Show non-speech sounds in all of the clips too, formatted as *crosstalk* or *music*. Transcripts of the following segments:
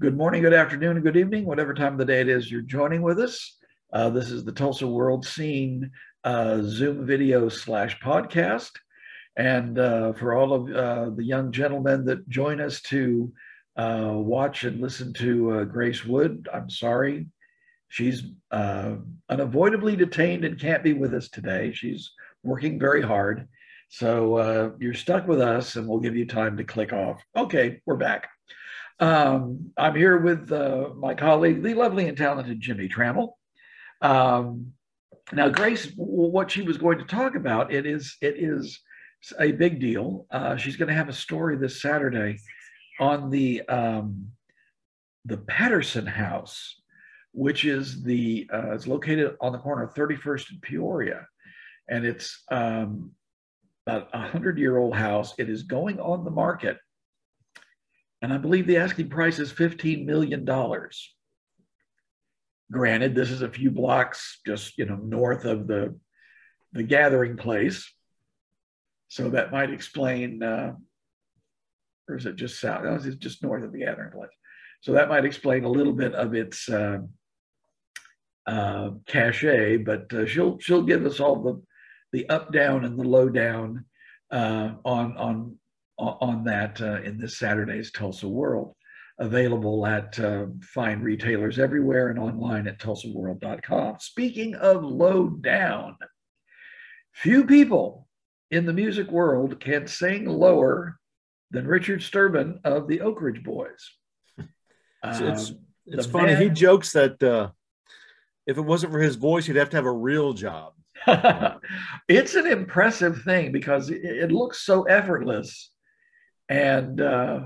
Good morning, good afternoon, and good evening, whatever time of the day it is you're joining with us. Uh, this is the Tulsa World Scene uh, Zoom video slash podcast. And uh, for all of uh, the young gentlemen that join us to uh, watch and listen to uh, Grace Wood, I'm sorry. She's unavoidably detained and can't be with us today. She's working very hard. So you're stuck with us, and we'll give you time to click off. Okay, we're back. Um, I'm here with uh, my colleague, the lovely and talented Jimmie Tramel. Um, now, Grace, what she was going to talk about, it is it is a big deal. Uh, she's going to have a story this Saturday on the um, the Patterson House, which is the uh, it's located on the corner of 31st and Peoria, and it's um, about a hundred year old house. It is going on the market and I believe the asking price is $15 million. Granted, this is a few blocks just, you know, north of the, the gathering place. So that might explain, uh, or is it just south? No, it's just north of the gathering place. So that might explain a little bit of its uh, uh, cachet, but uh, she'll she'll give us all the the up down and the low down uh, on on on that uh, in this Saturday's Tulsa World, available at uh, fine retailers everywhere and online at tulsaworld.com. Speaking of low down, few people in the music world can sing lower than Richard Sterban of the Oak Ridge Boys. *laughs* it's um, it's funny. he jokes that uh, if it wasn't for his voice, he'd have to have a real job. *laughs* it's an impressive thing because it, it looks so effortless and uh,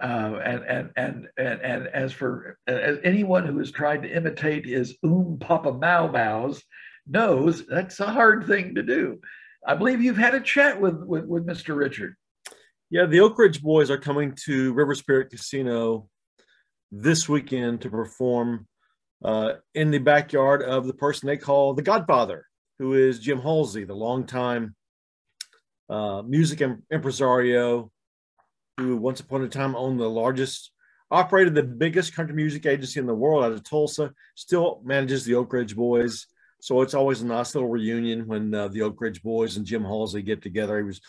uh, and, and, and and and as for as anyone who has tried to imitate his oom papa mau maus knows that's a hard thing to do. I believe you've had a chat with, with, with Mr. Richard. Yeah, the Oak Ridge Boys are coming to River Spirit Casino this weekend to perform uh, in the backyard of the person they call the Godfather, who is Jim Halsey, the longtime uh, music impresario, who once upon a time owned the largest, operated the biggest country music agency in the world out of Tulsa, still manages the Oak Ridge Boys. So it's always a nice little reunion when uh, the Oak Ridge Boys and Jim Halsey get together. He was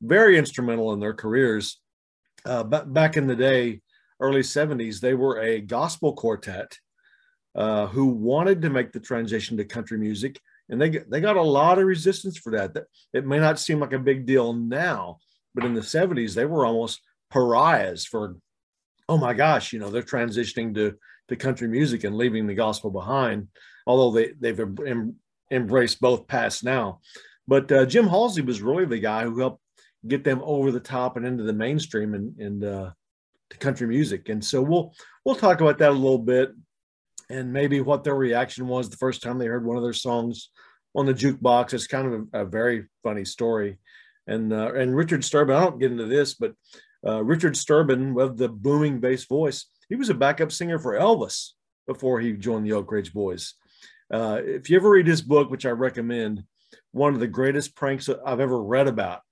very instrumental in their careers. Uh, back in the day, early 70s, they were a gospel quartet uh, who wanted to make the transition to country music. And they, they got a lot of resistance for that. It may not seem like a big deal now, but in the 70s, they were almost pariahs for oh my gosh you know they're transitioning to to country music and leaving the gospel behind although they they've em, embraced both paths now. But uh, jim halsey was really the guy who helped get them over the top and into the mainstream and and uh, to country music. And so we'll we'll talk about that a little bit and maybe what their reaction was the first time they heard one of their songs on the jukebox. It's kind of a, a very funny story. And uh, and richard sterban i don't get into this but uh, Richard Sterban with the booming bass voice. He was a backup singer for Elvis before he joined the Oak Ridge Boys. Uh, if you ever read his book, which I recommend, one of the greatest pranks I've ever read about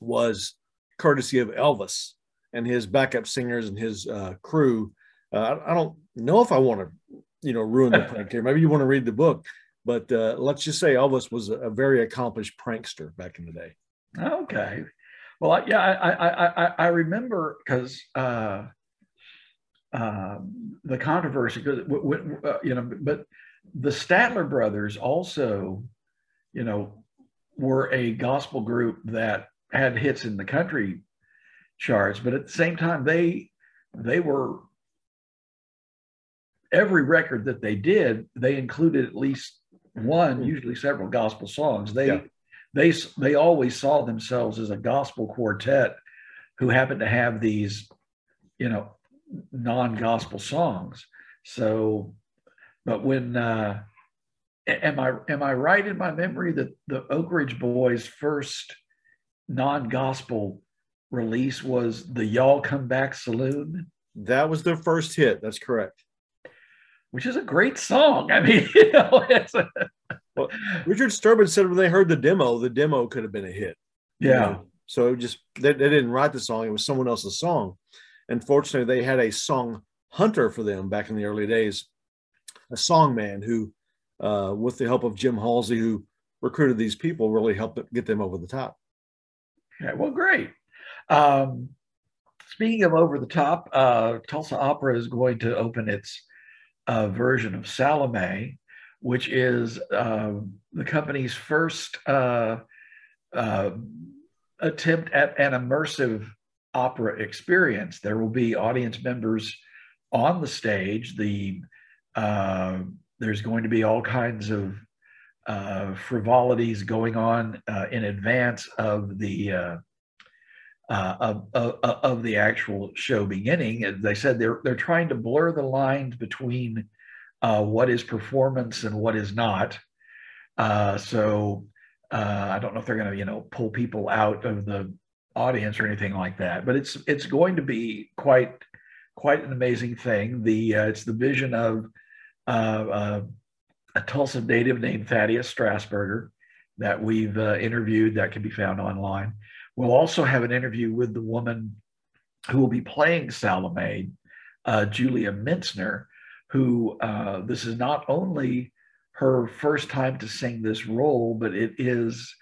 was courtesy of Elvis and his backup singers and his uh, crew. Uh, I, don't know if I want to, you know, ruin the *laughs* prank here. Maybe you want to read the book, but uh, let's just say Elvis was a very accomplished prankster back in the day. Okay. Well, yeah, I I I, I remember because uh, uh, the controversy, because uh, you know, but the Statler brothers also, you know, were a gospel group that had hits in the country charts, but at the same time, they they were every record that they did, they included at least one, hmm. usually several gospel songs. They yeah they they always saw themselves as a gospel quartet who happened to have these, you know, non-gospel songs. So, but when uh, am I am I right in my memory that the Oak Ridge Boys' first non-gospel release was the Y'all Come Back Saloon? That was their first hit. That's correct. Which is a great song. I mean, *laughs* you know, it's a, well, Richard Sterban said when they heard the demo, the demo could have been a hit. Yeah. You know? So it just they, they didn't write the song; it was someone else's song. And fortunately, they had a song hunter for them back in the early days, a song man who, uh, with the help of Jim Halsey, who recruited these people, really helped get them over the top. Yeah, well, great. Um, speaking of over the top, uh, Tulsa Opera is going to open its uh, version of Salome, which is uh, the company's first uh, uh, attempt at an immersive opera experience. There will be audience members on the stage. The uh, there's going to be all kinds of uh, frivolities going on uh, in advance of the of, of, of, the actual show beginning. They said, they're they're trying to blur the lines between uh, what is performance and what is not. so I don't know if they're going to you know pull people out of the audience or anything like that, but it's it's going to be quite quite an amazing thing. The it's the vision of a Tulsa native named Thaddeus Strassberger that we've uh, interviewed that can be found online. We'll also have an interview with the woman who will be playing Salome, uh, Julia Mintzer, who uh, this is not only her first time to sing this role, but it is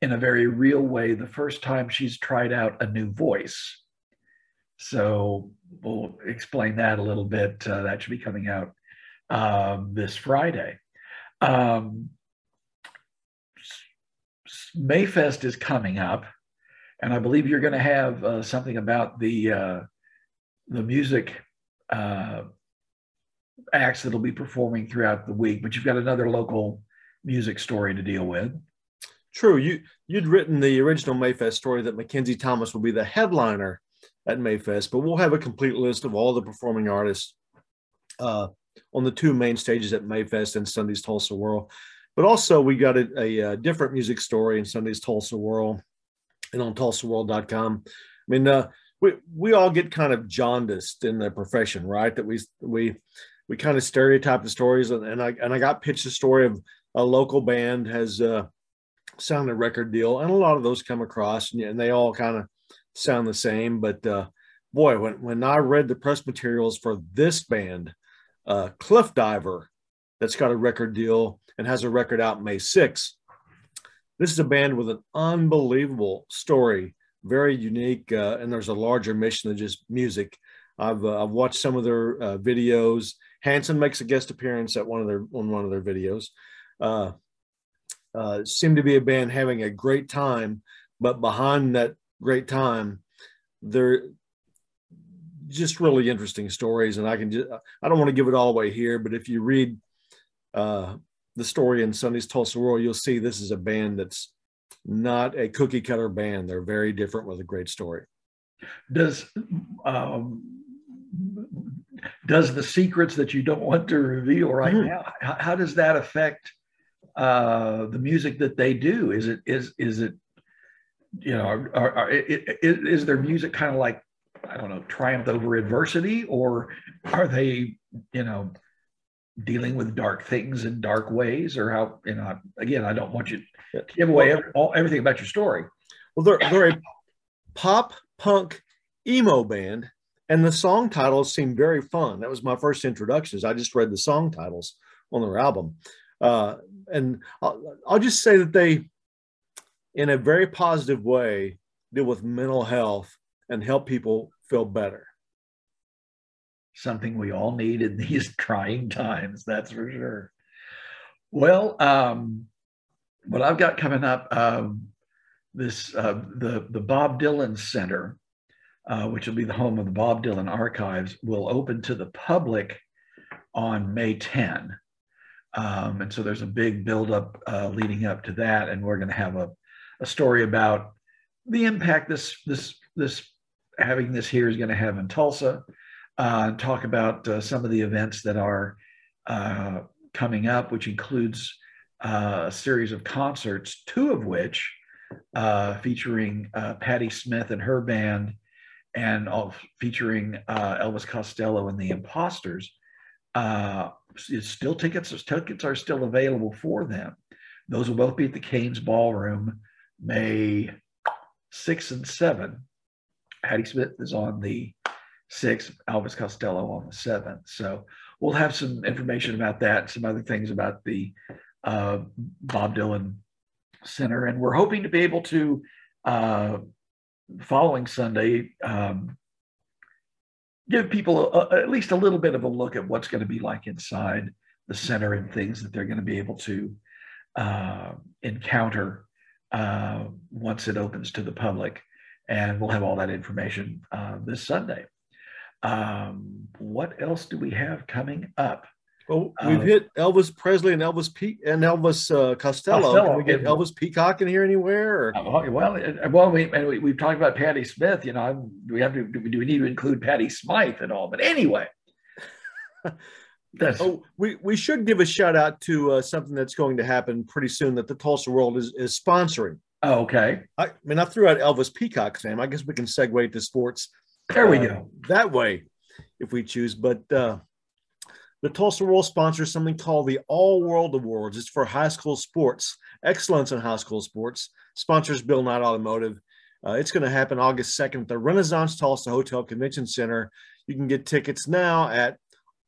in a very real way the first time she's tried out a new voice. So we'll explain that a little bit. Uh, that should be coming out um, this Friday. Um, Mayfest is coming up, and I believe you're going to have uh, something about the uh, the music uh, acts that'll be performing throughout the week. But you've got another local music story to deal with. True. You you'd written the original Mayfest story that Mackenzie Thomas will be the headliner at Mayfest, but we'll have a complete list of all the performing artists uh, on the two main stages at Mayfest and Sunday's Tulsa World. But also, we got a, a, a different music story in Sunday's Tulsa World and on tulsaworld.com. I mean, uh, we we all get kind of jaundiced in the profession, right? That we we we kind of stereotype the stories, and, and I and I got pitched a story of a local band has uh, signed a record deal, and a lot of those come across, and, and they all kind of sound the same. But uh, boy, when when I read the press materials for this band, uh, Cliffdiver that's got a record deal and has a record out May 6th. This is a band with an unbelievable story, very unique, uh, and there's a larger mission than just music. I've, uh, I've watched some of their uh, videos. Hanson makes a guest appearance at one of their on one of their videos. Uh, uh, seem to be a band having a great time, but behind that great time, there just really interesting stories. And I can just, I don't want to give it all away here, but if you read uh, the story in Sunday's Tulsa World, you'll see this is a band that's not a cookie cutter band. They're very different with a great story. Does, um, does the secrets that you don't want to reveal right mm-hmm. now, how, how, does that affect uh, the music that they do? Is it, is, is it, you know, are, are, are, is their music kind of like I don't know, triumph over adversity, or are they, you know, dealing with dark things in dark ways, or how, you know, again, I don't want you to give away every, all, everything about your story. Well, they're, they're a pop punk emo band, and the song titles seem very fun. That was my first introductions. I just read the song titles on their album. Uh, and I'll, I'll just say that they, in a very positive way, deal with mental health and help people feel better. Something we all need in *laughs* these trying times, that's for sure. Well, um, what I've got coming up, um, this uh, the the Bob Dylan Center, uh, which will be the home of the Bob Dylan Archives, will open to the public on May 10. Um, and so there's a big buildup uh, leading up to that, and we're going to have a, a story about the impact this this this having this here is going to have in Tulsa, uh, talk about uh, some of the events that are uh, coming up, which includes uh, a series of concerts, two of which uh, featuring Patti Smith and her band, and featuring Elvis Costello and the Imposters. still tickets, tickets are still available for them. Those will both be at the Cain's Ballroom, May 6 and 7 Patti Smith is on the 6th, Elvis Costello on the 7th. So we'll have some information about that, some other things about the uh, Bob Dylan Center. And we're hoping to be able to, uh, following Sunday, um, give people a, at least a little bit of a look at what's going to be like inside the center and things that they're going to be able to uh, encounter uh, once it opens to the public. And we'll have all that information uh, this Sunday. Um, what else do we have coming up? Well, we've uh, hit Elvis Presley and Elvis Pe- and Elvis uh, Costello. Costello. Can we get Elvis Peacock in here anywhere? Or? Uh, well, well, we, we we've talked about Patti Smith. You know, do we have to do we need to include Patty Smyth and all? But anyway, *laughs* that's oh, we we should give a shout out to uh, something that's going to happen pretty soon that the Tulsa World is is sponsoring. Oh, okay. I, I mean, I threw out Elvis Peacock's name. I guess we can segue to sports. There we uh, go. That way, if we choose. But uh, the Tulsa World sponsors something called the All World Awards. It's for high school sports, excellence in high school sports. Sponsors Bill Knight Automotive. Uh, it's going to happen August 2nd at the Renaissance Tulsa Hotel Convention Center. You can get tickets now at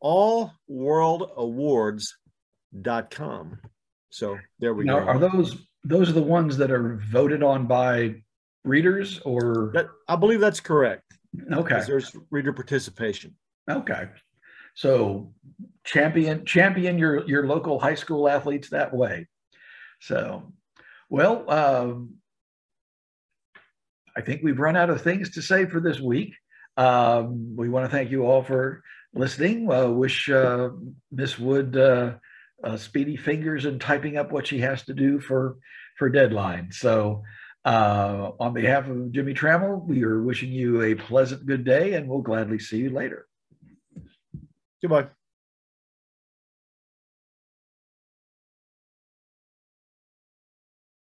allworldawards.com. So there we now, go. Are those those are the ones that are voted on by readers or that, I believe that's correct. Okay. There's reader participation. Okay. So champion champion your your local high school athletes that way. So, well, um, I think we've run out of things to say for this week. Um, we want to thank you all for listening. Uh, wish uh, Miss Wood uh, uh, speedy fingers and typing up what she has to do for for deadline. So, uh, on behalf of Jimmie Tramel, we are wishing you a pleasant good day, and we'll gladly see you later. Goodbye.